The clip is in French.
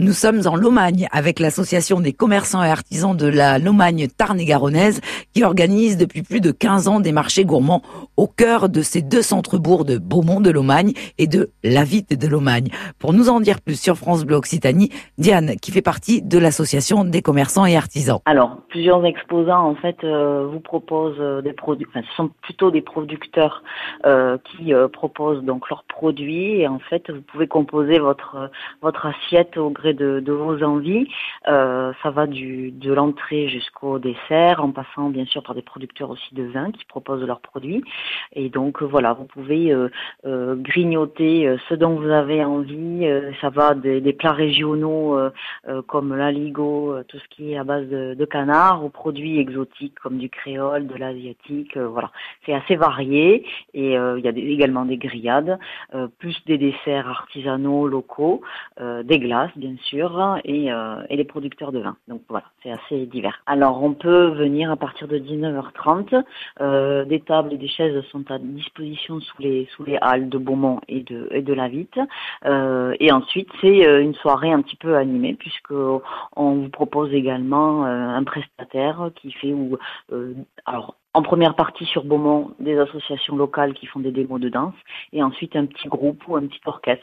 Nous sommes en Lomagne avec l'association des commerçants et artisans de la Lomagne Tarn et Garonnaise qui organise depuis plus de 15 ans des marchés gourmands au cœur de ces deux centres-bourgs de Beaumont de Lomagne et de La Vite de Lomagne. Pour nous en dire plus sur France Bleu Occitanie, Diane qui fait partie de l'association des commerçants et artisans. Alors, plusieurs exposants en fait euh, vous proposent euh, des produits, enfin ce sont plutôt des producteurs euh, qui proposent donc leurs produits et en fait vous pouvez composer votre votre assiette au de, vos envies. Euh, ça va de l'entrée jusqu'au dessert, en passant bien sûr par des producteurs aussi de vin qui proposent leurs produits. Et donc euh, voilà, vous pouvez euh, grignoter ce dont vous avez envie. ça va des, plats régionaux comme l'aligot, tout ce qui est à base de, de, canard, aux produits exotiques comme du créole, de l'asiatique. voilà, c'est assez varié et il y a également des grillades, plus des desserts artisanaux locaux, des glaces bien sûr, et, euh, et les producteurs de vin. Donc voilà, c'est assez divers. Alors on peut venir à partir de 19h30. Euh, des tables et des chaises sont à disposition sous les sous les halles de Beaumont et de et de la Vite. Euh, et ensuite c'est euh, une soirée un petit peu animée puisque on vous propose également euh, un prestataire qui fait ou alors en première partie sur Beaumont des associations locales qui font des démos de danse et ensuite un petit groupe ou un petit orchestre